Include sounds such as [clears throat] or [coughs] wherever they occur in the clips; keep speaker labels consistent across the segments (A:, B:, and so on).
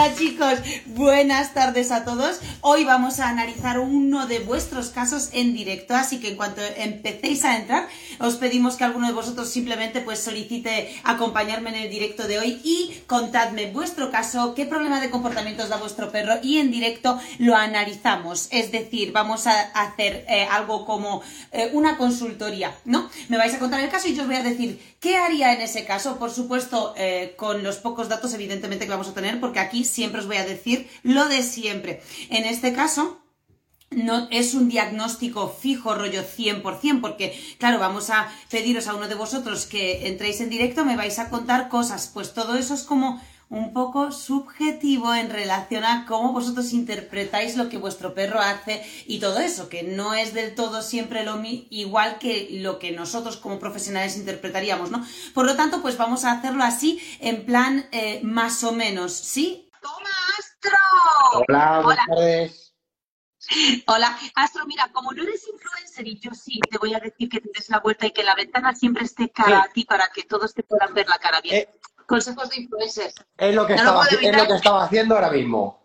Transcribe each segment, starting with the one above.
A: Hola chicos, buenas tardes a todos. Hoy vamos a analizar uno de vuestros casos en directo, así que en cuanto empecéis a entrar, os pedimos que alguno de vosotros simplemente pues solicite acompañarme en el directo de hoy y contadme vuestro caso, qué problema de comportamiento os da vuestro perro y en directo lo analizamos. Es decir, vamos a hacer eh, algo como eh, una consultoría, ¿no? Me vais a contar el caso y yo os voy a decir qué haría en ese caso, por supuesto, eh, con los pocos datos evidentemente que vamos a tener, porque aquí siempre os voy a decir lo de siempre. En este caso, no es un diagnóstico fijo, rollo 100%, porque, claro, vamos a pediros a uno de vosotros que entréis en directo, me vais a contar cosas, pues todo eso es como un poco subjetivo en relación a cómo vosotros interpretáis lo que vuestro perro hace y todo eso, que no es del todo siempre lo igual que lo que nosotros como profesionales interpretaríamos, ¿no? Por lo tanto, pues vamos a hacerlo así, en plan eh, más o menos, ¿sí? ¡Toma, Astro!
B: Hola, buenas tardes.
A: Hola, Astro, mira, como no eres influencer y yo sí, te voy a decir que te des la vuelta y que la ventana siempre esté cara
B: Sí.
A: a ti para que todos te puedan ver la cara bien.
B: Eh,
A: Consejos de influencers.
B: es lo que
A: No lo
B: estaba,
A: puedo
B: haci- es
A: evitar.
B: lo que estaba haciendo ahora mismo.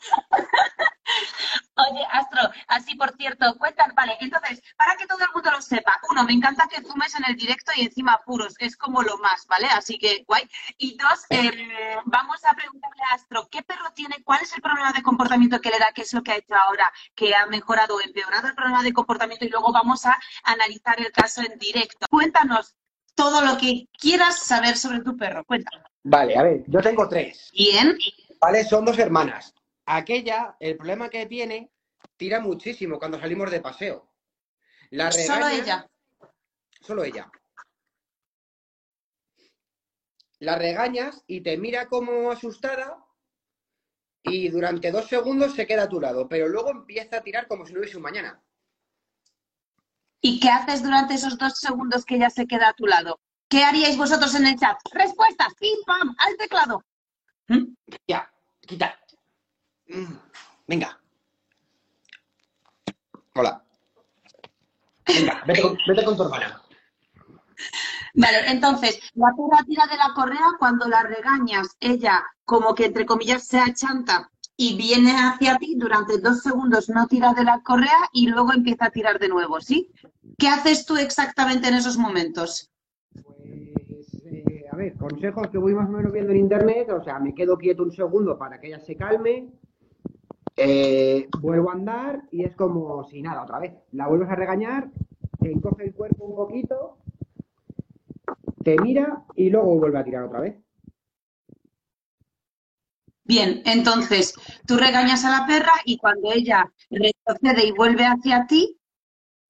B: [laughs]
A: Oye, Astro, así por cierto, cuentan, vale, entonces, para que todo el mundo lo sepa, uno, me encanta que fumes en el directo y encima puros, es como lo más, ¿vale? Así que, guay. Y dos, eh, vamos a preguntarle a Astro, ¿qué perro tiene? ¿Cuál es el problema de comportamiento que le da? ¿Qué es lo que ha hecho ahora? ¿Que ha mejorado o empeorado el problema de comportamiento? Y luego vamos a analizar el caso en directo. Cuéntanos todo lo que quieras saber sobre tu perro, cuéntanos.
B: Vale, a ver, yo tengo tres.
A: Bien,
B: Vale, son dos hermanas. Aquella, el problema que tiene, tira muchísimo cuando salimos de paseo. La
A: solo
B: regaña-
A: ella.
B: Solo ella. La regañas y te mira como asustada y durante dos segundos se queda a tu lado, pero luego empieza a tirar como si no hubiese un mañana.
A: ¿Y qué haces durante esos dos segundos que ella se queda a tu lado? ¿Qué haríais vosotros en el chat? Respuestas, pim pam, al teclado. ¿Mm?
B: Ya, quita. Venga. Hola. Venga, vete con, vete con tu hermana.
A: Vale, entonces, la perra tira de la correa cuando la regañas, ella como que entre comillas se achanta y viene hacia ti, durante dos segundos no tira de la correa y luego empieza a tirar de nuevo, ¿sí? ¿Qué haces tú exactamente en esos momentos?
B: Pues, eh, a ver, consejos que voy más o menos viendo en internet, o sea, me quedo quieto un segundo para que ella se calme, eh, vuelvo a andar y es como si nada, otra vez. La vuelves a regañar, te encoge el cuerpo un poquito, te mira y luego vuelve a tirar otra vez.
A: Bien, entonces tú regañas a la perra y cuando ella retrocede y vuelve hacia ti,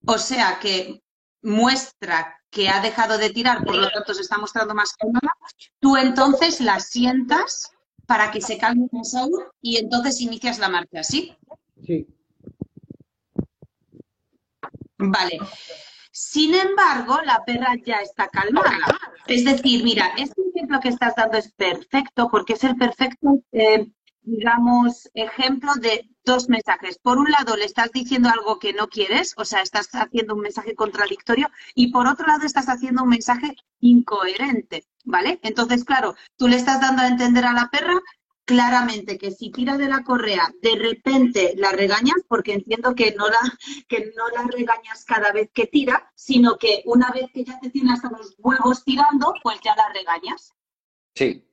A: o sea que muestra que ha dejado de tirar, por lo tanto se está mostrando más calmada, tú entonces la sientas para que se calme más aún y entonces inicias la marcha, ¿sí?
B: Sí.
A: Vale. Sin embargo, la perra ya está calmada. Es decir, mira, este ejemplo que estás dando es perfecto porque es el perfecto, eh, digamos, ejemplo de dos mensajes. Por un lado, le estás diciendo algo que no quieres, o sea, estás haciendo un mensaje contradictorio, y por otro lado, estás haciendo un mensaje incoherente, ¿vale? Entonces, claro, tú le estás dando a entender a la perra claramente que si tira de la correa, de repente la regañas, porque entiendo que no la, que no la regañas cada vez que tira, sino que una vez que ya te tiene hasta los huevos tirando, pues ya la regañas.
B: Sí.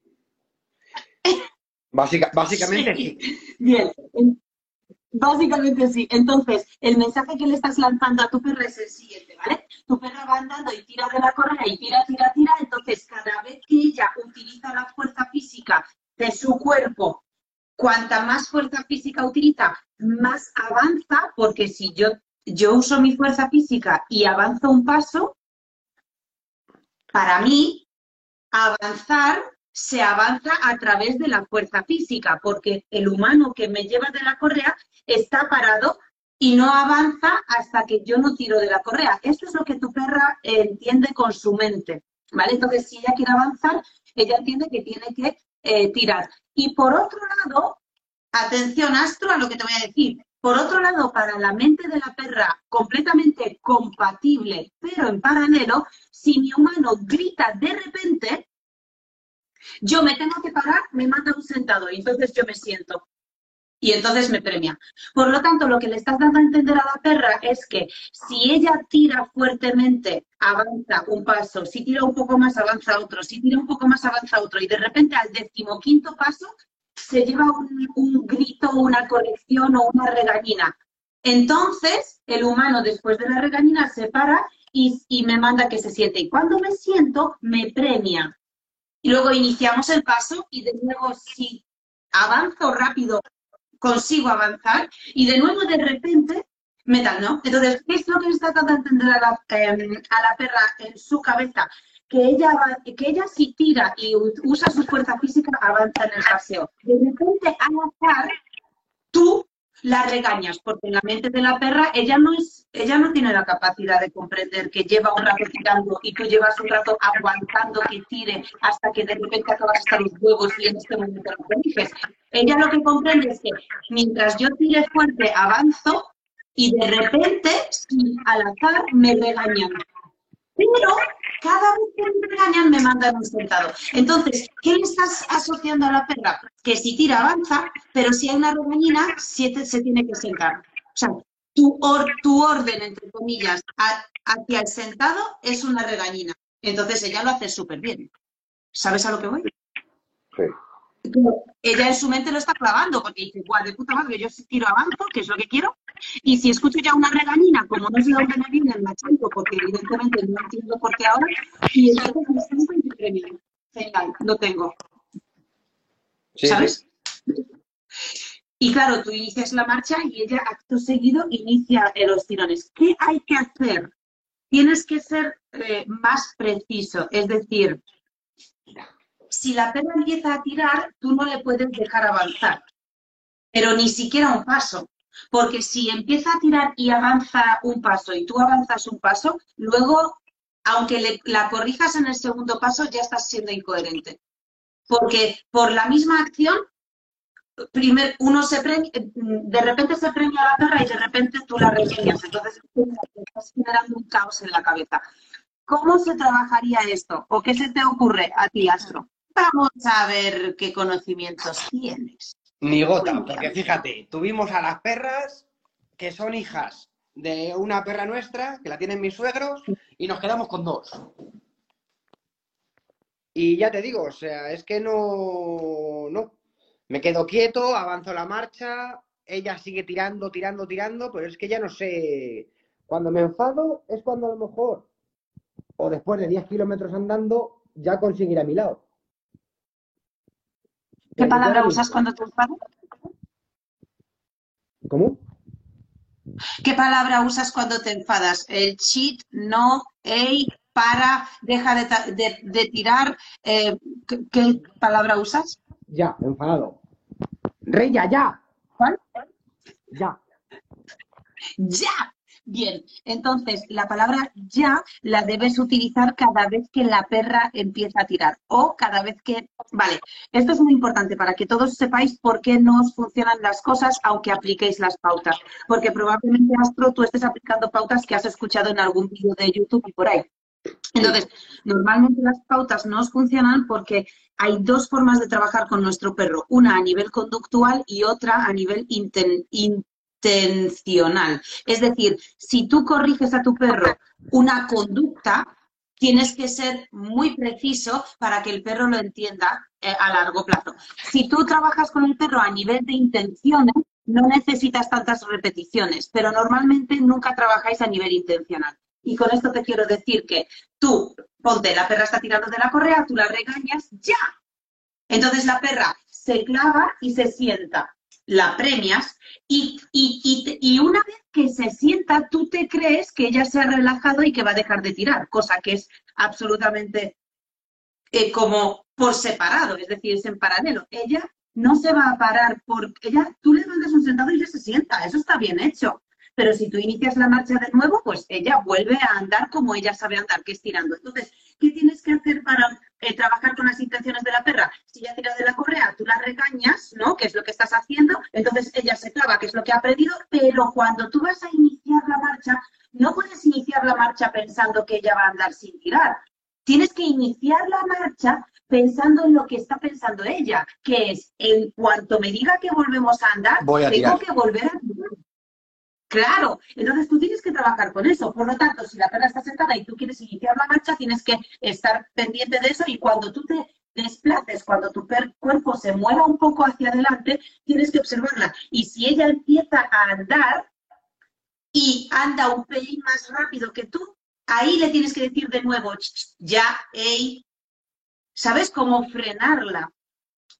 B: [laughs] Básica- básicamente sí. [laughs]
A: Bien, en- básicamente sí. Entonces, el mensaje que le estás lanzando a tu perra es el siguiente, ¿vale? Tu perra va andando y tira de la correa y tira, tira, tira. Entonces, cada vez que ella utiliza la fuerza física de su cuerpo, cuanta más fuerza física utiliza, más avanza, porque si yo, yo uso mi fuerza física y avanzo un paso, para mí, avanzar se avanza a través de la fuerza física, porque el humano que me lleva de la correa está parado y no avanza hasta que yo no tiro de la correa. Esto es lo que tu perra entiende con su mente, ¿vale? Entonces, si ella quiere avanzar, ella entiende que tiene que eh, tirar. Y por otro lado, atención, Astro, a lo que te voy a decir. Por otro lado, para la mente de la perra completamente compatible, pero en paralelo, si mi humano grita de repente, yo me tengo que parar, me manda un sentado y entonces yo me siento. Y entonces me premia. Por lo tanto, lo que le estás dando a entender a la perra es que si ella tira fuertemente, avanza un paso, si tira un poco más, avanza otro, si tira un poco más, avanza otro, y de repente al decimoquinto paso se lleva un, grito, una corrección o una regañina. Entonces, el humano después de la regañina se para y me manda que se siente. Y cuando me siento, me premia. Y luego iniciamos el paso y de nuevo si avanzo rápido, consigo avanzar y de nuevo de repente metal, ¿no? Entonces, ¿qué es lo que está tratando de entender a la, eh, a la perra en su cabeza? Que ella, que ella si tira y usa su fuerza física, avanza en el paseo. De repente, al azar, tú la regañas, porque en la mente de la perra ella no es, ella no tiene la capacidad de comprender que lleva un rato tirando y tú llevas un rato aguantando que tire hasta que de repente acabas hasta los huevos y en este momento lo corriges. Ella lo que comprende es que mientras yo tire fuerte avanzo y de repente, si al azar, me regañan. Pero cada vez que me regañan me mandan un sentado. Entonces, ¿qué le estás asociando a la perra? Que si tira avanza, pero si hay una regañina, se, tiene que sentar. O sea, tu, or, tu orden, entre comillas, hacia el sentado es una regañina. Entonces ella lo hace súper bien. ¿Sabes a lo que voy?
B: Sí.
A: Ella en su mente lo está clavando, porque dice, guau, de puta madre, yo si tiro avanzo, que es lo que quiero, y si escucho ya una regañina, como no dónde me viene el machito, porque evidentemente no entiendo por qué ahora, y entonces me siento y premio. Genial, lo tengo.
B: Sí,
A: ¿Sabes? Y claro, tú inicias la marcha y ella acto seguido inicia los tirones. ¿Qué hay que hacer? Tienes que ser eh, más preciso, es decir, si la perra empieza a tirar, tú no le puedes dejar avanzar, pero ni siquiera un paso. Porque si empieza a tirar y avanza un paso y tú avanzas un paso, luego, aunque le, la corrijas en el segundo paso, ya estás siendo incoherente. Porque por la misma acción, primer, uno se premia, de repente se premia la perra y de repente tú la regañas. Entonces estás generando un caos en la cabeza. ¿Cómo se trabajaría esto? ¿O qué se te ocurre a ti, Astro? Vamos a ver qué conocimientos tienes.
B: Ni gota, porque fíjate, tuvimos a las perras que son hijas de una perra nuestra, que la tienen mis suegros, y nos quedamos con dos. Y ya te digo, o sea, es que no, no. Me quedo quieto, avanzo la marcha, ella sigue tirando, tirando, tirando, pero es que ya no sé. Cuando me enfado es cuando a lo mejor, o después de 10 kilómetros andando, ya conseguirá a mi lado.
A: ¿Qué palabra usas cuando te enfadas?
B: ¿Cómo?
A: ¿Qué palabra usas cuando te enfadas? El cheat, no, ey, para, deja de, ta- de- de tirar. eh, ¿qué, qué palabra usas?
B: Ya, enfadado. Rey, ya, ya,
A: ¿Cuál?
B: ya.
A: Ya. Bien, entonces la palabra ya la debes utilizar cada vez que la perra empieza a tirar o cada vez que... Vale, esto es muy importante para que todos sepáis por qué no os funcionan las cosas aunque apliquéis las pautas. Porque probablemente, Astro, tú estés aplicando pautas que has escuchado en algún vídeo de YouTube y por ahí. Entonces, normalmente las pautas no os funcionan porque hay dos formas de trabajar con nuestro perro, una a nivel conductual y otra a nivel inten- intencional. Es decir, si tú corriges a tu perro una conducta, tienes que ser muy preciso para que el perro lo entienda eh, a largo plazo. Si tú trabajas con el perro a nivel de intenciones, no necesitas tantas repeticiones, pero normalmente nunca trabajáis a nivel intencional. Y con esto te quiero decir que tú, ponte, la perra está tirando de la correa, tú la regañas, ya. Entonces la perra se clava y se sienta, la premias y, y, y, y una vez que se sienta, tú te crees que ella se ha relajado y que va a dejar de tirar, cosa que es absolutamente eh, como por separado, es decir, es en paralelo. Ella no se va a parar por ella, tú le mandas un sentado y ella se sienta, eso está bien hecho. Pero si tú inicias la marcha de nuevo, pues ella vuelve a andar como ella sabe andar, que es tirando. Entonces, ¿qué tienes que hacer para eh, trabajar con las intenciones de la perra? Si ella tira de la correa, tú la regañas, ¿no? Que es lo que estás haciendo, entonces ella se clava, que es lo que ha aprendido, pero cuando tú vas a iniciar la marcha, no puedes iniciar la marcha pensando que ella va a andar sin tirar. Tienes que iniciar la marcha pensando en lo que está pensando ella, que es, en cuanto me diga que volvemos a andar,
C: a
A: tengo
C: tirar.
A: que volver a tirar. Claro, entonces tú tienes que trabajar con eso. Por lo tanto, si la perra está sentada y tú quieres iniciar la marcha, tienes que estar pendiente de eso y cuando tú te desplaces, cuando tu cuerpo se mueva un poco hacia adelante, tienes que observarla. Y si ella empieza a andar y anda un pelín más rápido que tú, ahí le tienes que decir de nuevo, "Ch, ch, ya, ey, ¿sabes cómo frenarla?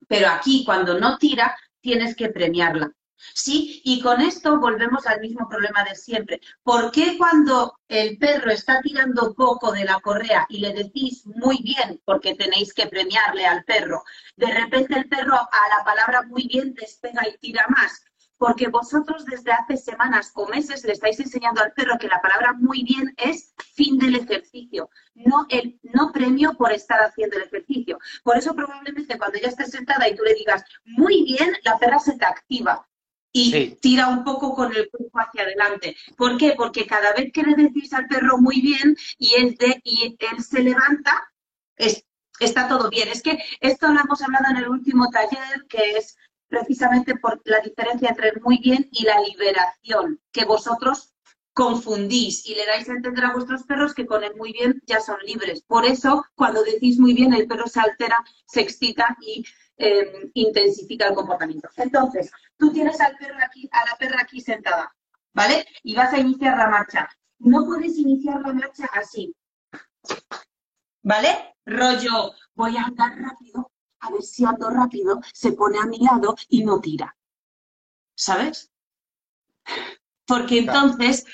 A: Pero aquí, cuando no tira, tienes que premiarla. ¿Sí? Y con esto volvemos al mismo problema de siempre. ¿Por qué cuando el perro está tirando poco de la correa y le decís muy bien, porque tenéis que premiarle al perro, de repente el perro a la palabra muy bien despega y tira más? Porque vosotros desde hace semanas o meses le estáis enseñando al perro que la palabra muy bien es fin del ejercicio, no, el, no premio por estar haciendo el ejercicio. Por eso probablemente cuando ella esté sentada y tú le digas muy bien, la perra se te activa y
C: Sí.
A: tira un poco con el cuerpo hacia adelante. ¿Por qué? Porque cada vez que le decís al perro muy bien y él, de, y él se levanta, es- está todo bien. Es que esto lo hemos hablado en el último taller, que es precisamente por la diferencia entre el muy bien y la liberación, que vosotros confundís y le dais a entender a vuestros perros que con el muy bien ya son libres. Por eso, cuando decís muy bien, el perro se altera, se excita y eh, intensifica el comportamiento. Entonces, tú tienes al perro aquí, a la perra aquí sentada, ¿vale? Y vas a iniciar la marcha. No puedes iniciar la marcha así, ¿vale? Rollo, voy a andar rápido, a ver si ando rápido, se pone a mi lado y no tira. ¿Sabes? Porque entonces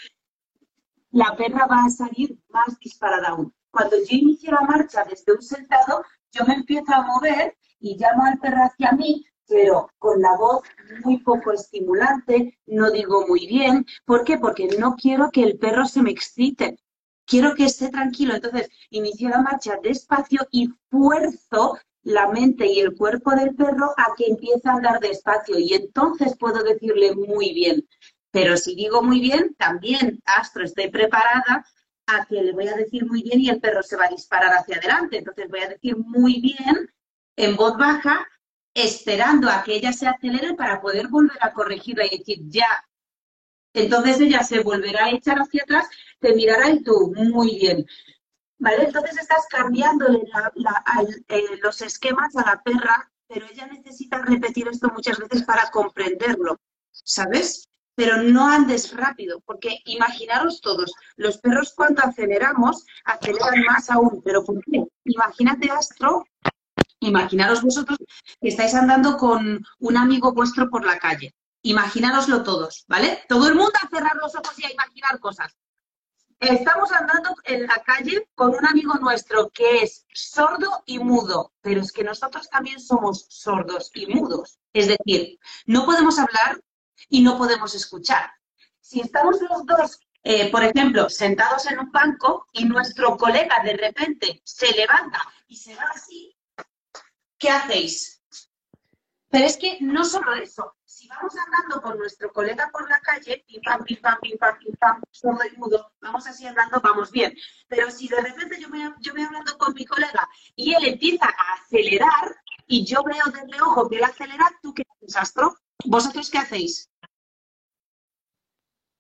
A: la perra va a salir más disparada aún. Cuando yo inicio la marcha desde un sentado, yo me empiezo a mover y llamo al perro hacia mí, pero con la voz muy poco estimulante, no digo muy bien. ¿Por qué? Porque no quiero que el perro se me excite. Quiero que esté tranquilo. Entonces, inicio la marcha despacio y fuerzo la mente y el cuerpo del perro a que empiece a andar despacio. Y entonces puedo decirle muy bien. Pero si digo muy bien, también, Astro, estoy preparada a que le voy a decir muy bien y el perro se va a disparar hacia adelante. Entonces voy a decir muy bien en voz baja, esperando a que ella se acelere para poder volver a corregirla y decir ya. Entonces ella se volverá a echar hacia atrás, te mirará y tú, muy bien. ¿Vale? Entonces estás cambiándole eh, los esquemas a la perra, pero ella necesita repetir esto muchas veces para comprenderlo, ¿sabes? Pero no andes rápido, porque imaginaros todos, los perros cuando aceleramos, aceleran más aún, pero ¿por qué? Imagínate, Astro, imaginaros vosotros que estáis andando con un amigo vuestro por la calle. Imaginároslo todos, ¿vale? Todo el mundo a cerrar los ojos y a imaginar cosas. Estamos andando en la calle con un amigo nuestro que es sordo y mudo, pero es que nosotros también somos sordos y mudos. Es decir, no podemos hablar y no podemos escuchar. Si estamos los dos, eh, por ejemplo, sentados en un banco y nuestro colega de repente se levanta y se va así, ¿qué hacéis? Pero es que no solo eso. Si vamos andando con nuestro colega por la calle, pim pam, pim pam, pim pam, pim pam, sordo y mudo, vamos así andando, vamos bien. Pero si de repente yo voy, yo voy hablando con mi colega y él empieza a acelerar y yo veo de reojo que él acelera, ¿tú qué haces, Astro? ¿Vosotros qué hacéis?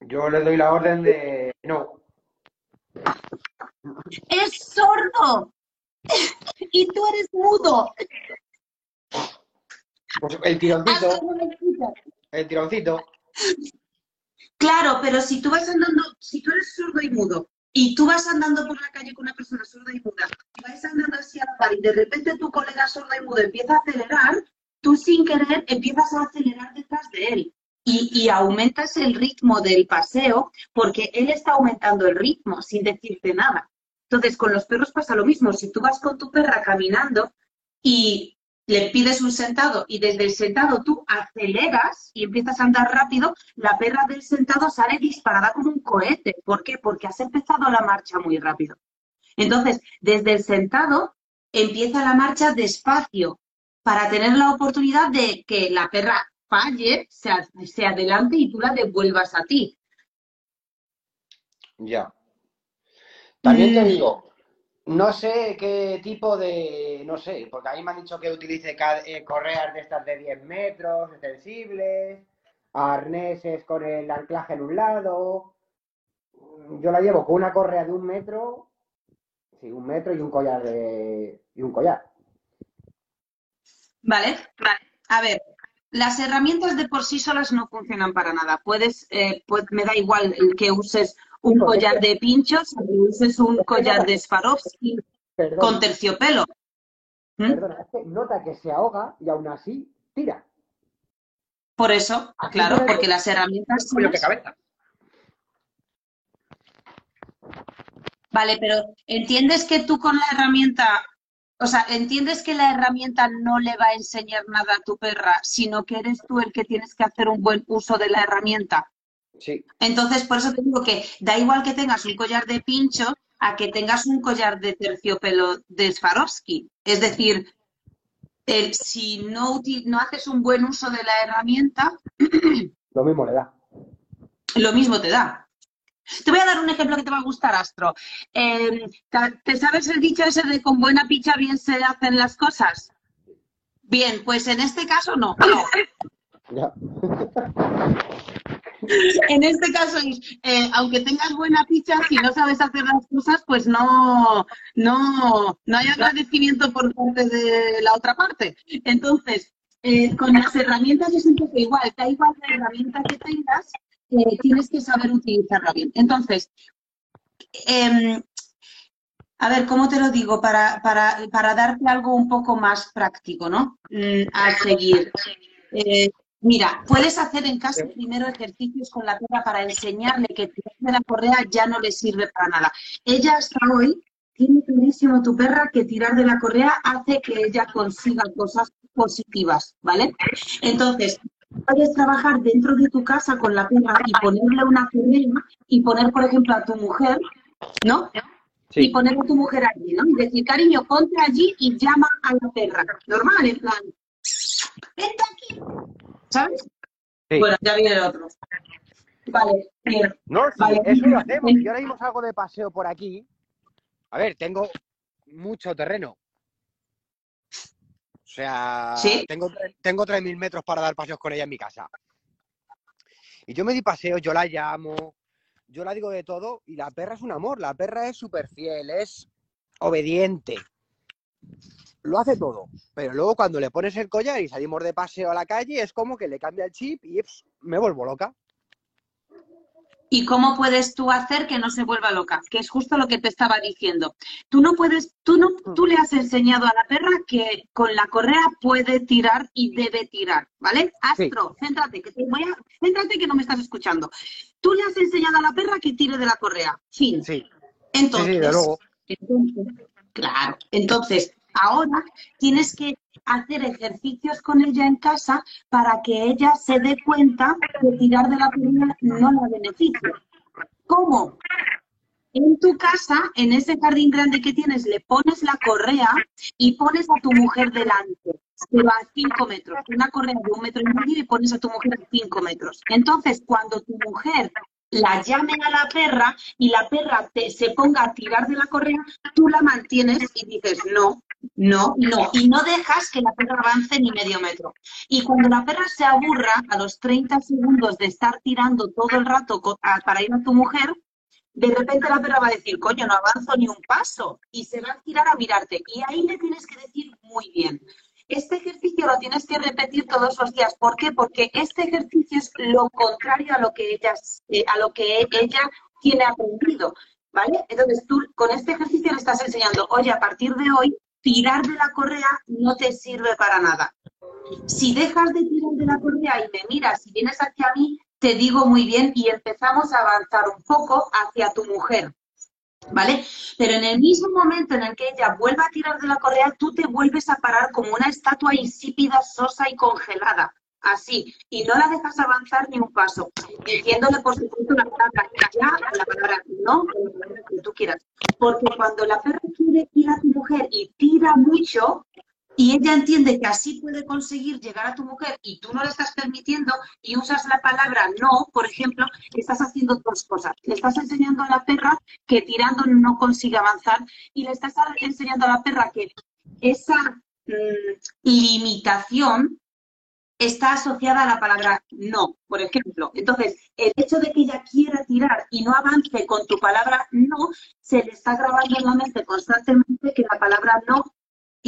B: Yo le doy la orden de no.
A: ¡Es sordo! Y tú eres mudo.
B: Pues el tironcito,
A: escuchas.
B: el tironcito.
A: Claro, pero si tú vas andando, si tú eres sordo y mudo, y tú vas andando por la calle con una persona sorda y muda, y vas andando así a la par, y de repente tu colega sordo y mudo empieza a acelerar, tú sin querer empiezas a acelerar detrás de él. Y, y aumentas el ritmo del paseo porque él está aumentando el ritmo sin decirte nada. Entonces, con los perros pasa lo mismo. Si tú vas con tu perra caminando y le pides un sentado y desde el sentado tú aceleras y empiezas a andar rápido, la perra del sentado sale disparada como un cohete. ¿Por qué? Porque has empezado la marcha muy rápido. Entonces, desde el sentado empieza la marcha despacio para tener la oportunidad de que la perra falle, se, adelante y tú la devuelvas a ti.
B: Ya. También te
A: Mm.
B: digo, no sé qué tipo de, no sé, porque a mí me han dicho que utilice eh, correas de estas de 10 metros, extensibles, arneses con el anclaje en un lado. Yo la llevo con una correa de un metro, sí, un metro y un collar de, y un collar.
A: ¿Vale? Vale. A ver, las herramientas de por sí solas no funcionan para nada. Puedes, eh, pues, me da igual el que uses un collar
B: que-
A: de pinchos que un
B: es que
A: collar de Swarovski con terciopelo. ¿Mm?
B: perdona, es que nota que se ahoga y aún así tira.
A: Por eso,
B: Así
A: claro, porque las herramientas
B: qué
A: solas-
B: cabeza.
A: Vale, pero ¿entiendes que tú con la herramienta, o sea, entiendes que la herramienta no le va a enseñar nada a tu perra, sino que eres tú el que tienes que hacer un buen uso de la herramienta?
B: Sí,
A: Entonces, por eso te digo que da igual que tengas un collar de pincho a que tengas un collar de terciopelo de Swarovski. Es decir, el- si no, no haces un buen uso de la herramienta, [clears throat]
B: lo mismo le da.
A: lo mismo te da. Te voy a dar un ejemplo que te va a gustar, Astro. Eh, ¿te- ¿Te sabes el dicho ese de con buena picha bien se hacen las cosas? Bien, pues en este caso no. [coughs]
B: Ya.
A: En este caso, eh, aunque tengas buena picha, si no sabes hacer las cosas, pues no, no, no hay agradecimiento por parte de la otra parte. Entonces, eh, con las herramientas es un poco igual, da igual la herramienta que tengas, eh, tienes que saber utilizarla bien. Entonces, em, a ver, ¿cómo te lo digo? Para, para, para darte algo un poco más práctico, ¿no? Mm, a seguir. Eh, Mira, puedes hacer en casa primero ejercicios con la perra para enseñarle que tirar de la correa ya no le sirve para nada. Ella hasta hoy tiene clarísimo tu perra que tirar de la correa hace que ella consiga cosas positivas, ¿vale? Entonces, puedes trabajar dentro de tu casa con la perra y ponerle una correa y poner, por ejemplo, a tu mujer, ¿no? Y poner a tu mujer allí, ¿no? Y decir, cariño, ponte allí y llama a la perra. Normal, en plan, vente aquí. ¿Sabes?
B: sí.
A: Bueno, ya viene el otro. Vale, bien.
B: No, sí,
A: Vale.
B: eso lo hacemos. Yo ahora mismo salgo de paseo por aquí. A ver, tengo mucho terreno. O sea,
A: Sí.
B: tengo, tengo 3.000 metros para dar paseos con ella en mi casa. Y yo me di paseos, yo la llamo, yo la digo de todo y la perra es un amor, la perra es súper fiel, es obediente. Lo hace todo, pero luego cuando le pones el collar y salimos de paseo a la calle es como que le cambia el chip y pss, me vuelvo loca.
A: ¿Y cómo puedes tú hacer que no se vuelva loca? Que es justo lo que te estaba diciendo. Tú no puedes, tú no, tú le has enseñado a la perra que con la correa puede tirar y debe tirar, ¿vale? Astro, céntrate, que te voy a, céntrate que no me estás escuchando. Tú le has enseñado a la perra que tire de la correa. Fin.
B: Sí, sí,
A: Entonces,
B: sí, de luego.
A: Entonces, claro. Entonces, ahora tienes que hacer ejercicios con ella en casa para que ella se dé cuenta que tirar de la correa no la beneficia. ¿Cómo? En tu casa, en ese jardín grande que tienes, le pones la correa y pones a tu mujer delante, pero a cinco metros. Una correa de un metro y medio y pones a tu mujer a cinco metros. Entonces, cuando tu mujer la llame a la perra y la perra te, se ponga a tirar de la correa, tú la mantienes y dices no, no, no. Y no dejas que la perra avance ni medio metro. Y cuando la perra se aburra a los 30 segundos de estar tirando todo el rato para ir a tu mujer, de repente la perra va a decir, coño, no avanzo ni un paso. Y se va a tirar a mirarte. Y ahí le tienes que decir muy bien. Este ejercicio lo tienes que repetir todos los días. ¿Por qué? Porque este ejercicio es lo contrario a lo que ella, eh, a lo que ella tiene aprendido. ¿Vale? Entonces tú con este ejercicio le estás enseñando, oye, a partir de hoy, tirar de la correa no te sirve para nada. Si dejas de tirar de la correa y me miras y vienes hacia mí, te digo muy bien y empezamos a avanzar un poco hacia tu mujer. ¿Vale? Pero en el mismo momento en el que ella vuelva a tirar de la correa, tú te vuelves a parar como una estatua insípida, sosa y congelada. Así. Y no la dejas avanzar ni un paso. Diciéndole, por supuesto, la palabra ya, la palabra no, la palabra que tú quieras. Porque cuando la perra quiere ir a tu mujer y tira mucho, y ella entiende que así puede conseguir llegar a tu mujer y tú no le estás permitiendo y usas la palabra no, por ejemplo, estás haciendo dos cosas. Le estás enseñando a la perra que tirando no consigue avanzar y le estás enseñando a la perra que esa mm, limitación está asociada a la palabra no, por ejemplo. Entonces, el hecho de que ella quiera tirar y no avance con tu palabra no, se le está grabando en la mente constantemente que la palabra no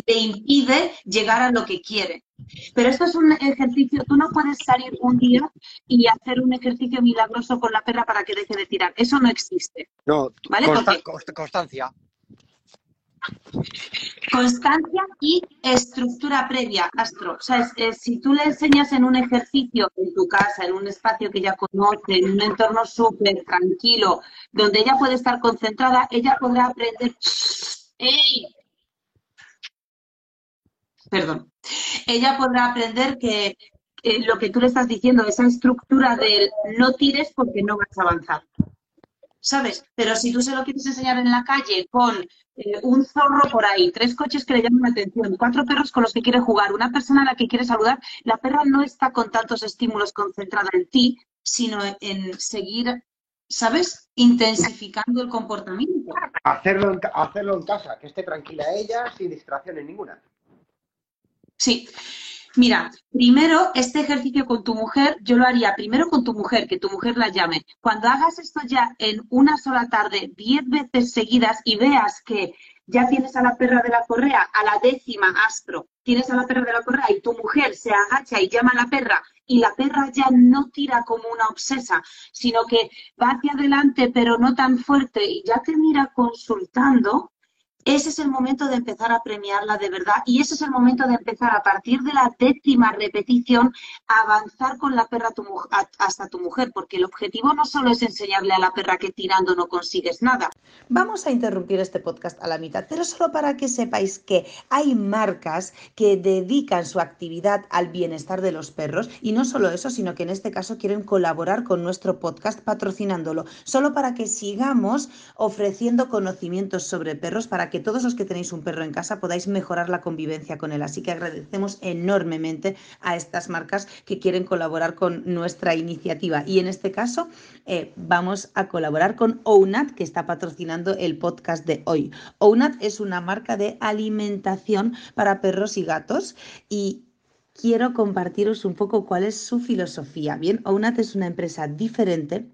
A: le impide llegar a lo que quiere. Pero esto es un ejercicio, tú no puedes salir un día y hacer un ejercicio milagroso con la perra para que deje de tirar. Eso no existe.
B: No,
A: ¿Vale?
B: consta- constancia.
A: Constancia y estructura previa, Astro. O sea, si tú le enseñas en un ejercicio en tu casa, en un espacio que ella conoce, en un entorno súper tranquilo, donde ella puede estar concentrada, ella podrá aprender. ¡Ey! Perdón. Ella podrá aprender que eh, lo que tú le estás diciendo, esa estructura del no tires porque no vas a avanzar. ¿Sabes? Pero si tú se lo quieres enseñar en la calle con eh, un zorro por ahí, tres coches que le llaman la atención, cuatro perros con los que quiere jugar, una persona a la que quiere saludar, la perra no está con tantos estímulos concentrada en ti, sino en seguir, ¿sabes? Intensificando el comportamiento.
B: Hacerlo en, hacerlo en casa, que esté tranquila ella, sin distracciones ninguna.
A: Sí. Mira, primero este ejercicio con tu mujer, yo lo haría primero con tu mujer, que tu mujer la llame. Cuando hagas esto ya en una sola tarde, diez veces seguidas y veas que ya tienes a la perra de la correa, a la décima astro, tienes a la perra de la correa y tu mujer se agacha y llama a la perra y la perra ya no tira como una obsesa, sino que va hacia adelante pero no tan fuerte y ya te mira consultando, ese es el momento de empezar a premiarla de verdad y ese es el momento de empezar a partir de la décima repetición a avanzar con la perra hasta tu mujer, porque el objetivo no solo es enseñarle a la perra que tirando no consigues nada.
C: Vamos a interrumpir este podcast a la mitad, pero solo para que sepáis que hay marcas que dedican su actividad al bienestar de los perros y no solo eso, sino que en este caso quieren colaborar con nuestro podcast patrocinándolo, solo para que sigamos ofreciendo conocimientos sobre perros para que todos los que tenéis un perro en casa podáis mejorar la convivencia con él. Así que agradecemos enormemente a estas marcas que quieren colaborar con nuestra iniciativa y en este caso eh, vamos a colaborar con OUNAT, que está patrocinando el podcast de hoy. OUNAT es una marca de alimentación para perros y gatos y quiero compartiros un poco cuál es su filosofía. Bien, OUNAT es una empresa diferente,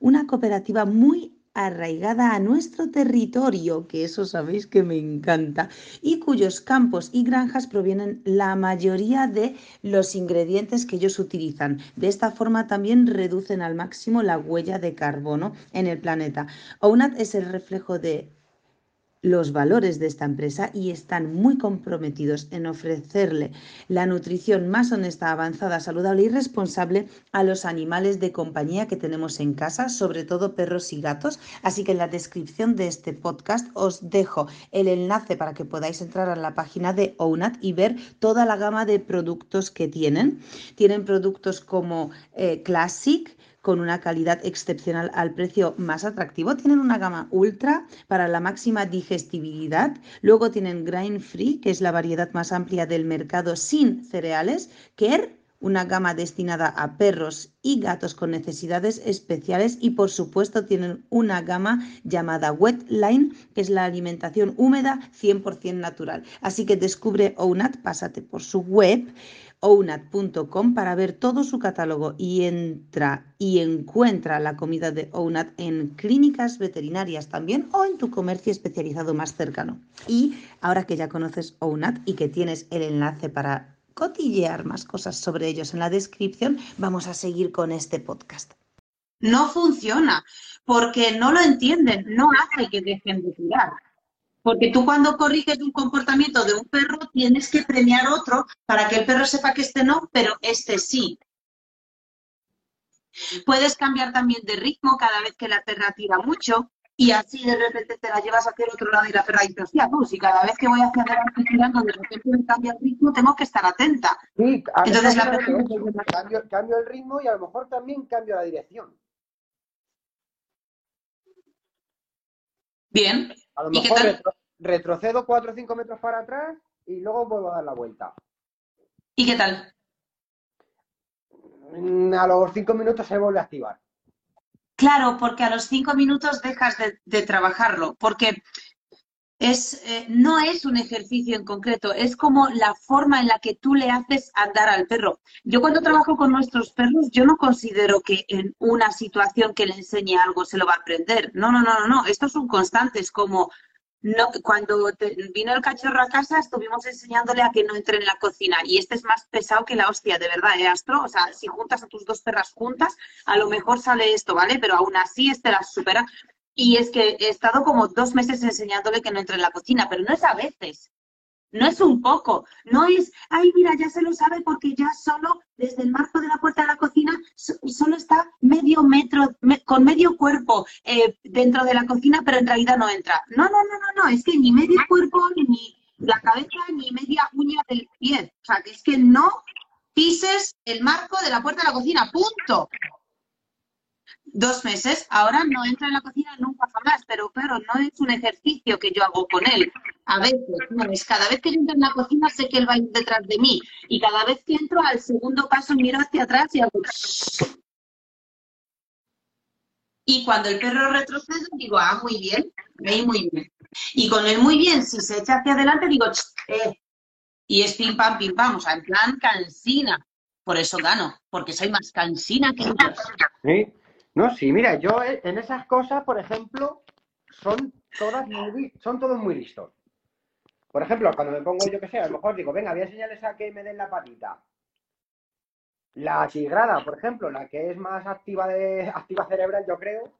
C: una cooperativa muy arraigada a nuestro territorio, que eso sabéis que me encanta, y cuyos campos y granjas provienen la mayoría de los ingredientes que ellos utilizan. De esta forma también reducen al máximo la huella de carbono en el planeta. OUNAT es el reflejo de los valores de esta empresa y están muy comprometidos en ofrecerle la nutrición más honesta, avanzada, saludable y responsable a los animales de compañía que tenemos en casa, sobre todo perros y gatos. Así que en la descripción de este podcast os dejo el enlace para que podáis entrar a la página de OUNAT y ver toda la gama de productos que tienen. Tienen productos como eh, Classic, con una calidad excepcional al precio más atractivo. Tienen una gama ultra para la máxima digestibilidad. Luego tienen grain free, que es la variedad más amplia del mercado sin cereales. Care, una gama destinada a perros y gatos con necesidades especiales y por supuesto tienen una gama llamada Wetline, que es la alimentación húmeda 100% natural. Así que descubre OUNAT, pásate por su web ounat.com para ver todo su catálogo y entra y encuentra la comida de OUNAT en clínicas veterinarias también o en tu comercio especializado más cercano. Y ahora que ya conoces OUNAT y que tienes el enlace para cotillear más cosas sobre ellos en la descripción, vamos a seguir con este podcast.
A: No funciona, porque no lo entienden, no hace que dejen de tirar. Porque tú cuando corriges un comportamiento de un perro tienes que premiar otro para que el perro sepa que este no, pero este sí. Puedes cambiar también de ritmo cada vez que la perra tira mucho. y así de repente te la llevas hacia el otro lado y la perra dice, hostia, tú, si cada vez que voy hacia adelante girando de repente me cambia el ritmo, tengo que estar atenta.
B: Sí, a
A: Entonces, la perra-
B: cambio, cambio el ritmo y a lo mejor también cambio la dirección.
A: Bien.
B: A lo
A: ¿Y qué
B: mejor retro- retrocedo 4 o 5 metros para atrás y luego vuelvo a dar la vuelta.
A: ¿Y qué tal?
B: Mm, A los 5 minutos se vuelve a activar.
A: Claro, porque a los cinco minutos dejas de, de trabajarlo, porque es, eh, no es un ejercicio en concreto, es como la forma en la que tú le haces andar al perro. Yo cuando trabajo con nuestros perros, yo no considero que en una situación que le enseñe algo se lo va a aprender. No, no, no, no, no. Estos son constantes, como no, cuando te- vino el cachorro a casa estuvimos enseñándole a que no entre en la cocina y este es más pesado que la hostia, de verdad, ¿eh, Astro? O sea, si juntas a tus dos perras juntas, a lo mejor sale esto, ¿vale? Pero aún así este las supera. Y es que he estado como dos meses enseñándole que no entre en la cocina, pero no es a veces, no es un poco, no es, ay, mira, ya se lo sabe porque ya solo desde el marco de la puerta de la cocina so- solo está medio metro, me- con medio cuerpo eh, dentro de la cocina, pero en realidad no entra. No, no, no, no, no, es que ni medio cuerpo, ni la cabeza, ni media uña del pie. O sea, que es que no pises el marco de la puerta de la cocina, punto. Dos meses, ahora no entra en la cocina nunca jamás, pero claro, no es un ejercicio que yo hago con él. A veces, no, es cada vez que yo entro en la cocina sé que él va a ir detrás de mí y cada vez que entro al segundo paso miro hacia atrás y hago... Y cuando el perro retrocede digo, ah, muy bien, ahí muy bien. Y con el muy bien, si se echa hacia adelante digo, "Ch, eh. Y es pim pam, pim pam, o sea, en plan cansina. Por eso gano, porque soy más cansina que ellos.
B: ¿Sí? No, sí, mira, yo eh, en esas cosas, por ejemplo, son todas muy, son todos muy listos. Por ejemplo, cuando me pongo, yo que sé, a lo mejor digo, venga, voy a enseñarles a que me den la patita. La tigrada, por ejemplo, la que es más activa de [laughs] activa cerebral, yo creo,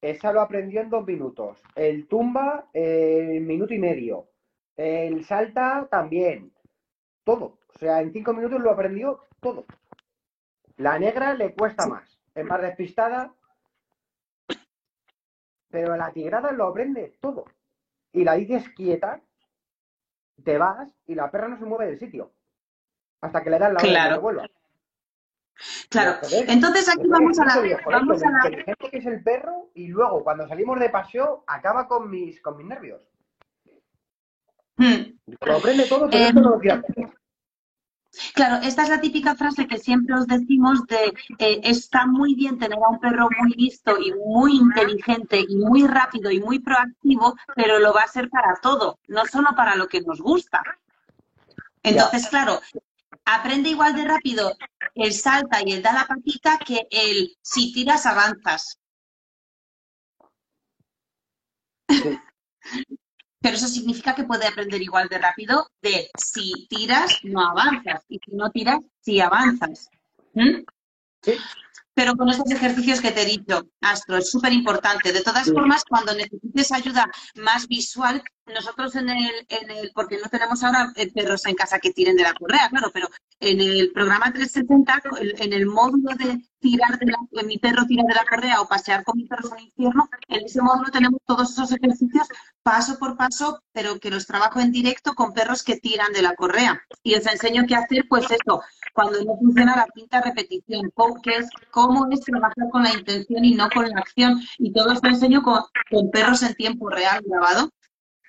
B: esa lo aprendió en dos minutos. El tumba en minuto y medio. El salta también. Todo. O sea, en cinco minutos lo aprendió todo. La negra le cuesta más. Es más despistada. Pero la tigrada lo aprende todo. Y la dices quieta, te vas y la perra no se mueve del sitio. Hasta que le das la
A: Claro.
B: que vuelva.
A: Claro. Entonces aquí vamos a la,
B: joder,
A: vamos a la,
B: que es el perro y luego cuando salimos de paseo acaba con mis, con mis nervios.
A: Hmm.
B: Lo aprende todo, pero
A: Em,
B: esto no lo hacer.
A: Claro, esta es la típica frase que siempre os decimos de eh, está muy bien tener a un perro muy listo y muy inteligente y muy rápido y muy proactivo, pero lo va a ser para todo, no solo para lo que nos gusta. Entonces, claro, aprende igual de rápido el salta y el da la patita que el si tiras avanzas. [laughs] Pero eso significa que puede aprender igual de rápido de si tiras, no avanzas. Y si no tiras, sí avanzas. ¿Mm?
B: Sí.
A: Pero con estos ejercicios que te he dicho, Astro, es súper importante. De todas
B: Sí.
A: formas, cuando necesites ayuda más visual, nosotros en el, en el, porque no tenemos ahora eh, perros en casa que tiren de la correa, claro, pero en el programa 360, el- en el módulo de tirar de la, mi perro tira de la correa o pasear con mi perro en el infierno, en ese módulo tenemos todos esos ejercicios paso por paso, pero que los trabajo en directo con perros que tiran de la correa. Y os enseño qué hacer, pues eso, cuando no funciona la quinta repetición, cómo, qué es, cómo es trabajar con la intención y no con la acción. Y todo esto enseño con perros en tiempo real grabado.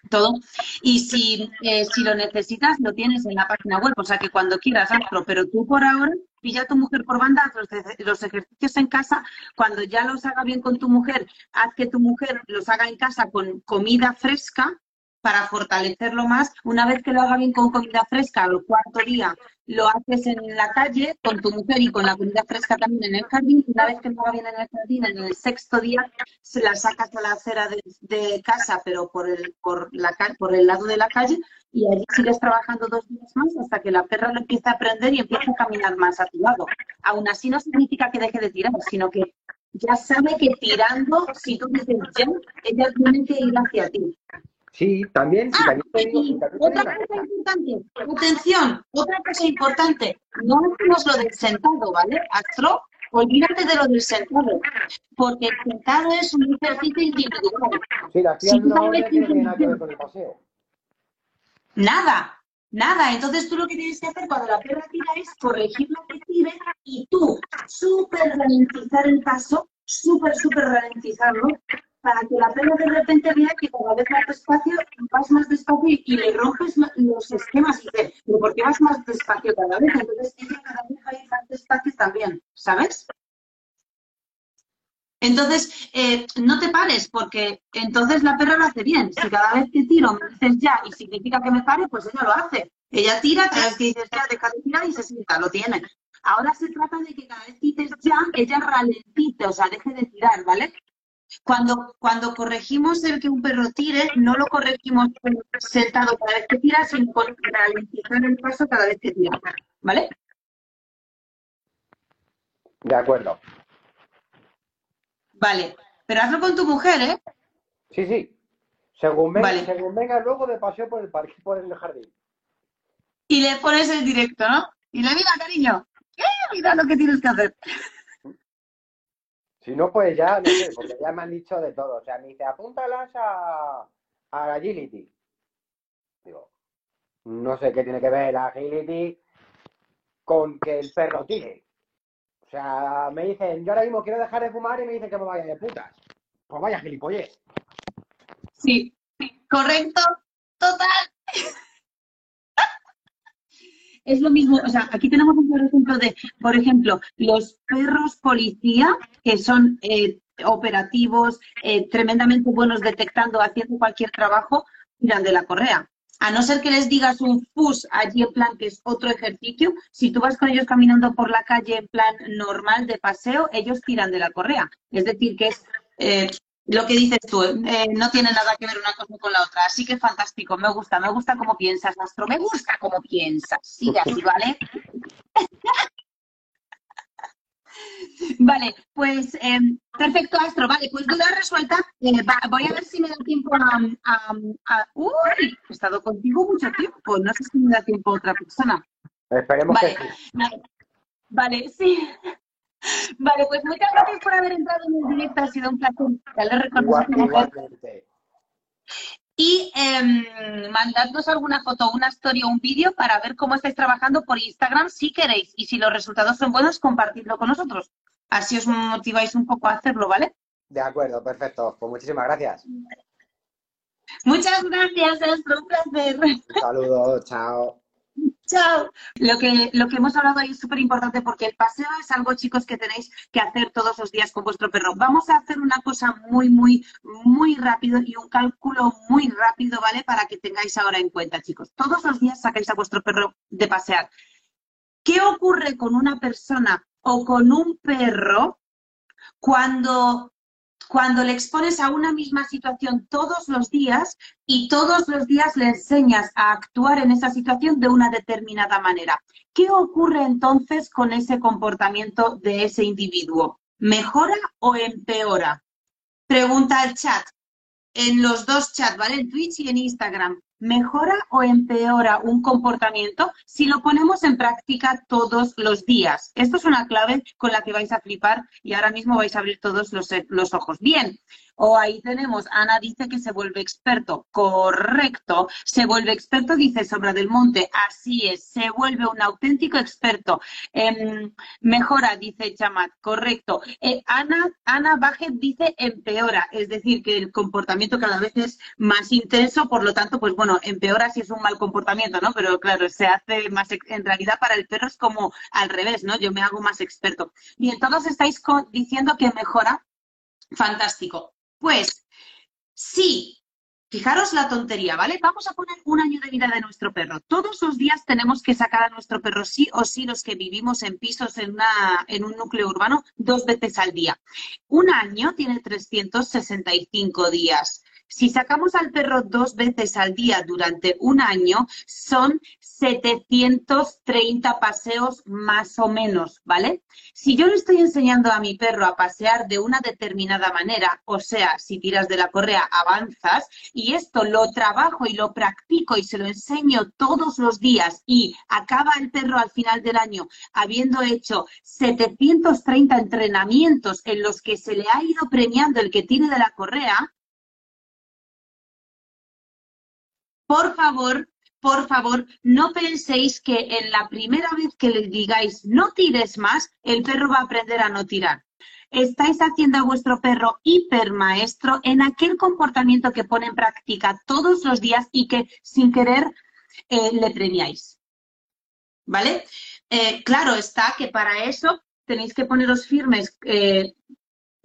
A: Todo. Y si, eh, si lo necesitas, lo tienes en la página web, o sea que cuando quieras, hazlo. Pero tú por ahora, pilla a tu mujer por banda, los, los ejercicios en casa. Cuando ya los haga bien con tu mujer, haz que tu mujer los haga en casa con comida fresca para fortalecerlo más. Una vez que lo haga bien con comida fresca, al cuarto día lo haces en la calle con tu mujer y con la comida fresca también en el jardín. Una vez que lo haga bien en el jardín, en el sexto día se la sacas a la acera de, casa, pero por el, por, la, por el lado de la calle, y allí sigues trabajando dos días más hasta que la perra lo empiece a aprender y empiece a caminar más a tu lado. Aún así no significa que deje de tirar, sino que ya sabe que tirando, si tú dices ya, ella tiene que ir hacia ti.
B: Sí, también,
A: Ah,
B: también digo- también te
A: otra cosa importante, atención, otra cosa importante, no hacemos lo del sentado, ¿vale? Astro, olvídate de lo del sentado, porque el sentado es un ejercicio individual.
B: Sí, la no, tiene nada que ver con el paseo.
A: Nada, nada. Entonces tú lo que tienes que hacer cuando la perra tira es corregir lo que tire y tú súper ralentizar el paso, súper, súper ralentizarlo, para que la perra de repente vea que cada vez más despacio, vas más despacio y, le rompes lo- los esquemas y dice, pero ¿por qué vas más despacio cada vez? Entonces ella cada vez va a ir más despacio también, ¿sabes? Entonces, eh, no te pares, porque entonces la perra lo hace bien. Si cada vez que tiro me dices ya y significa que me pare, pues ella lo hace. Ella tira, cada vez que dices ya, deja de tirar y se sienta, lo tiene. Ahora se trata de que cada vez que dices ya, ella ralentice, o sea, deje de tirar, ¿vale? Cuando, cuando corregimos el que un perro tire, no lo corregimos sentado cada vez que tira, sino con ralentizar el paso cada vez que tira, ¿vale?
B: De acuerdo.
A: Vale, pero hazlo con tu mujer, ¿eh?
B: Sí, sí. Según venga,
A: Vale.
B: según venga luego de paseo por el parque, por el jardín.
A: y le pones el directo, ¿no? Y le mira, cariño, ¡eh! mira lo que tienes que hacer.
B: Si no, pues ya, no sé, porque ya me han dicho de todo. O sea, me dice, apúntalas a, a agility. Digo, no sé qué tiene que ver la agility con que el perro tire. O sea, me dicen, yo ahora mismo quiero dejar de fumar y me dicen que me vaya de putas. Pues vaya gilipollez.
A: Sí, correcto, total. Es lo mismo, o sea, aquí tenemos un ejemplo de, por ejemplo, los perros policía, que son eh, operativos, eh, tremendamente buenos detectando, haciendo cualquier trabajo, tiran de la correa. A no ser que les digas un fus allí en plan que es otro ejercicio, si tú vas con ellos caminando por la calle en plan normal de paseo, ellos tiran de la correa. Es decir, que es eh, lo que dices tú, eh, no tiene nada que ver una cosa con la otra. Así que fantástico, me gusta, me gusta cómo piensas, Astro, me gusta cómo piensas. Sigue así, ¿vale? Vale, pues eh, perfecto, Astro. Vale, pues duda resuelta. Eh, va- voy a ver si me da tiempo a, a- a- Uy, he estado contigo mucho tiempo. No sé si me da tiempo a otra persona.
B: Esperemos
A: Vale,
B: que sí.
A: vale, vale, sí. Vale, pues muchas gracias por haber entrado en el directo. Ha sido un placer. Ya lo
B: igualmente.
A: Y eh, mandadnos alguna foto, una story o un vídeo para ver cómo estáis trabajando por Instagram si queréis. Y si los resultados son buenos, compartidlo con nosotros. Así os motiváis un poco a hacerlo, ¿vale?
B: De acuerdo, perfecto. Pues muchísimas gracias.
A: Muchas gracias, es un placer.
B: Un saludo, chao.
A: Chao. Lo que, lo que hemos hablado ahí es súper importante porque el paseo es algo, chicos, que tenéis que hacer todos los días con vuestro perro. Vamos a hacer una cosa muy, muy, muy rápido y un cálculo muy rápido, ¿vale? Para que tengáis ahora en cuenta, chicos. Todos los días sacáis a vuestro perro de pasear. ¿Qué ocurre con una persona o con un perro cuando, cuando le expones a una misma situación todos los días y todos los días le enseñas a actuar en esa situación de una determinada manera? ¿Qué ocurre entonces con ese comportamiento de ese individuo? ¿Mejora o empeora? Pregunta al chat. En los dos chats, ¿vale? En Twitch y en Instagram. ¿Mejora o empeora un comportamiento si lo ponemos en práctica todos los días? Esto es una clave con la que vais a flipar y ahora mismo vais a abrir todos los, los ojos. Bien, o ahí tenemos, Ana dice que se vuelve experto. Correcto. Se vuelve experto, dice Sobra del Monte. Así es, se vuelve un auténtico experto. Em, mejora, dice Chamat. Correcto. Eh, Ana, Ana Bajet dice empeora, es decir, que el comportamiento cada vez es más intenso, por lo tanto, pues bueno, empeora si es un mal comportamiento, ¿no? Pero claro, se hace más, en realidad para el perro es como al revés, ¿no? Yo me hago más experto. Bien, todos estáis diciendo que mejora. Fantástico. Pues sí, fijaros la tontería, ¿vale? Vamos a poner un año de vida de nuestro perro. Todos los días tenemos que sacar a nuestro perro, sí o sí, los que vivimos en pisos en, una, en un núcleo urbano, dos veces al día. Un año tiene 365 días. Si sacamos al perro dos veces al día durante un año, son 730 paseos más o menos, ¿vale? Si yo le estoy enseñando a mi perro a pasear de una determinada manera, o sea, si tiras de la correa avanzas, y esto lo trabajo y lo practico y se lo enseño todos los días y acaba el perro al final del año habiendo hecho 730 entrenamientos en los que se le ha ido premiando el que tiene de la correa, por favor, por favor, no penséis que en la primera vez que le digáis no tires más, el perro va a aprender a no tirar. Estáis haciendo a vuestro perro hipermaestro en aquel comportamiento que pone en práctica todos los días y que sin querer eh, le premiáis. ¿Vale? Eh, claro está que para eso tenéis que poneros firmes eh,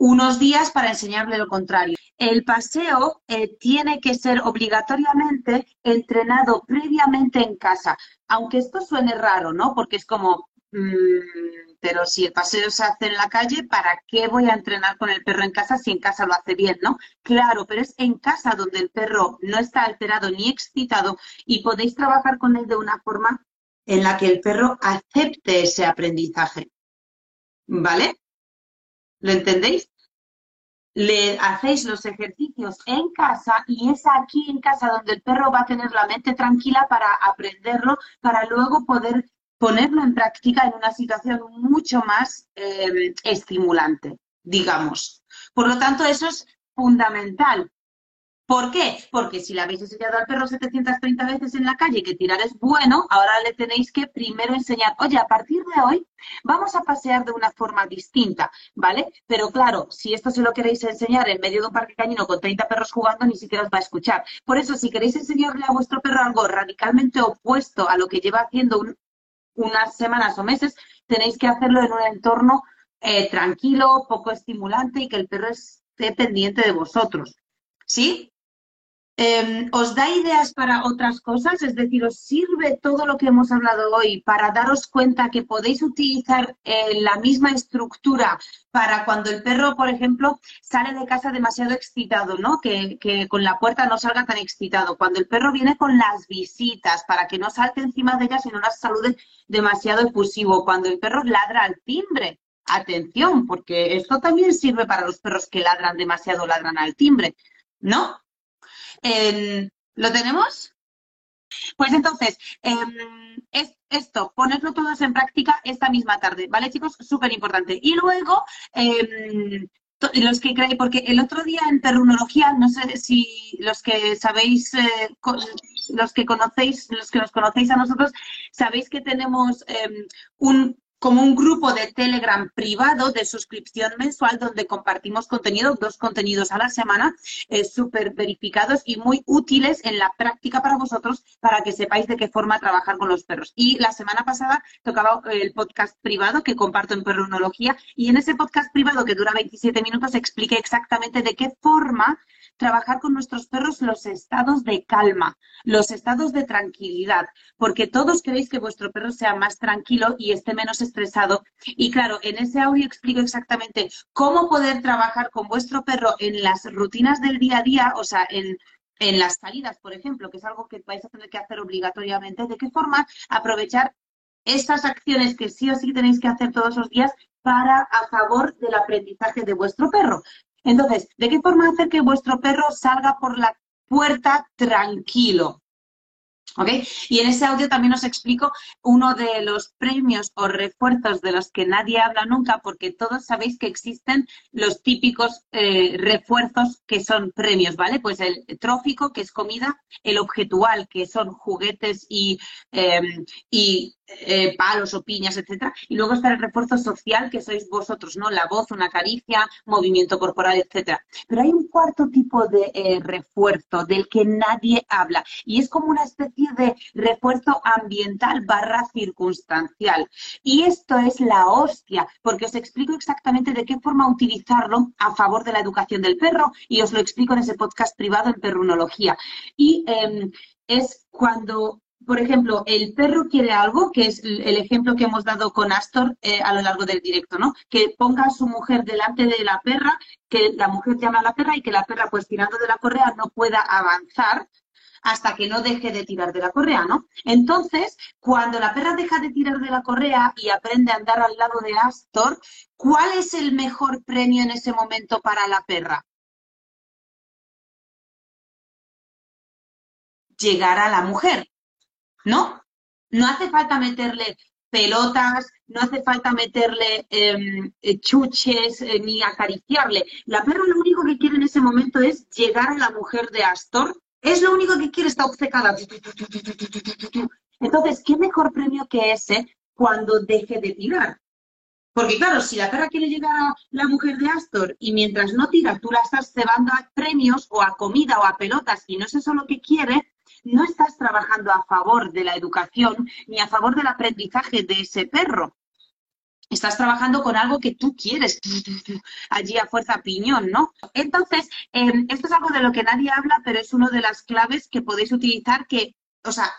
A: unos días para enseñarle lo contrario. El paseo eh, tiene que ser obligatoriamente entrenado previamente en casa, aunque esto suene raro, ¿no? Porque es como, mm, pero si el paseo se hace en la calle, ¿para qué voy a entrenar con el perro en casa si en casa lo hace bien, ¿no? Claro, pero es en casa donde el perro no está alterado ni excitado y podéis trabajar con él de una forma en la que el perro acepte ese aprendizaje. ¿Vale? ¿Lo entendéis? Le hacéis los ejercicios en casa y es aquí en casa donde el perro va a tener la mente tranquila para aprenderlo, para luego poder ponerlo en práctica en una situación mucho más eh, estimulante, digamos. Por lo tanto, eso es fundamental. ¿Por qué? Porque si le habéis enseñado al perro 730 veces en la calle que tirar es bueno, ahora le tenéis que primero enseñar, oye, a partir de hoy vamos a pasear de una forma distinta, ¿vale? Pero claro, si esto se lo queréis enseñar en medio de un parque cañino con 30 perros jugando, ni siquiera os va a escuchar. Por eso, si queréis enseñarle a vuestro perro algo radicalmente opuesto a lo que lleva haciendo unas semanas o meses, tenéis que hacerlo en un entorno eh, tranquilo, poco estimulante y que el perro esté pendiente de vosotros. ¿Sí? Em, ¿Os da ideas para otras cosas? Es decir, ¿os sirve todo lo que hemos hablado hoy para daros cuenta que podéis utilizar eh, la misma estructura para cuando el perro, por ejemplo, sale de casa demasiado excitado, ¿no? Que, con la puerta no salga tan excitado. Cuando el perro viene con las visitas, para que no salte encima de ellas y no las salude demasiado efusivo. Cuando el perro ladra al timbre, atención, porque esto también sirve para los perros que ladran demasiado, ladran al timbre, ¿no? ¿Lo tenemos? Pues entonces, em, es esto, ponerlo todos en práctica esta misma tarde, ¿vale, chicos? Súper importante. Y luego, em, los que creéis, porque el otro día en perrunología, no sé si los que sabéis, eh, los que conocéis, los que nos conocéis a nosotros, sabéis que tenemos em, un como un grupo de Telegram privado de suscripción mensual donde compartimos contenido, dos contenidos a la semana, eh, súper verificados y muy útiles en la práctica para vosotros para que sepáis de qué forma trabajar con los perros. Y la semana pasada tocaba el podcast privado que comparto en Perrunología y en ese podcast privado que dura 27 minutos expliqué exactamente de qué forma trabajar con nuestros perros los estados de calma, los estados de tranquilidad, porque todos queréis que vuestro perro sea más tranquilo y esté menos estresado. Y claro, en ese audio explico exactamente cómo poder trabajar con vuestro perro en las rutinas del día a día, o sea, en, en las salidas, por ejemplo, que es algo que vais a tener que hacer obligatoriamente, de qué forma aprovechar estas acciones que sí o sí tenéis que hacer todos los días para a favor del aprendizaje de vuestro perro. Entonces, ¿de qué forma hacer que vuestro perro salga por la puerta tranquilo? ¿Ok? Y en ese audio también os explico uno de los premios o refuerzos de los que nadie habla nunca, porque todos sabéis que existen los típicos eh, refuerzos que son premios, ¿vale? Pues el trófico, que es comida, el objetual, que son juguetes y, em, y eh, palos o piñas, etcétera. Y luego está el refuerzo social, que sois vosotros, ¿no? La voz, una caricia, movimiento corporal, etcétera. Pero hay un cuarto tipo de eh, refuerzo del que nadie habla y es como una especie de refuerzo ambiental barra circunstancial. Y esto es la hostia, porque os explico exactamente de qué forma utilizarlo a favor de la educación del perro y os lo explico en ese podcast privado en perrunología. Y em, es cuando por ejemplo, el perro quiere algo, que es el ejemplo que hemos dado con Astor eh, a lo largo del directo, ¿no? Que ponga a su mujer delante de la perra, que la mujer llama a la perra y que la perra, pues tirando de la correa, no pueda avanzar hasta que no deje de tirar de la correa, ¿no? Entonces, cuando la perra deja de tirar de la correa y aprende a andar al lado de Astor, ¿cuál es el mejor premio en ese momento para la perra? Llegar a la mujer, ¿no? No hace falta meterle pelotas, no hace falta meterle em, eh, chuches eh, ni acariciarle. La perra lo único que quiere en ese momento es llegar a la mujer de Astor es lo único que quiere, está obcecada. Entonces, ¿qué mejor premio que ese cuando deje de tirar? Porque claro, si la perra quiere llegar a la mujer de Astor y mientras no tira, tú la estás cebando a premios o a comida o a pelotas y no es eso lo que quiere, no estás trabajando a favor de la educación ni a favor del aprendizaje de ese perro estás trabajando con algo que tú quieres, allí a fuerza piñón, ¿no? Entonces, em, esto es algo de lo que nadie habla, pero es una de las claves que podéis utilizar que, o sea,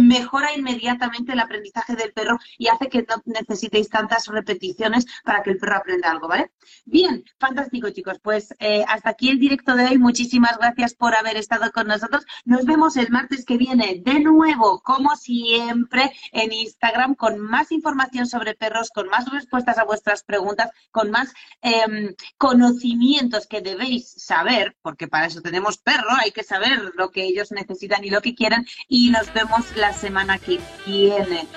A: mejora inmediatamente el aprendizaje del perro y hace que no necesitéis tantas repeticiones para que el perro aprenda algo, ¿vale? Bien, fantástico chicos, pues eh, hasta aquí el directo de hoy. Muchísimas gracias por haber estado con nosotros. Nos vemos el martes que viene de nuevo, como siempre, en Instagram con más información sobre perros, con más respuestas a vuestras preguntas, con más em, conocimientos que debéis saber, porque para eso tenemos perro, hay que saber lo que ellos necesitan y lo que quieren y nos vemos la semana que viene.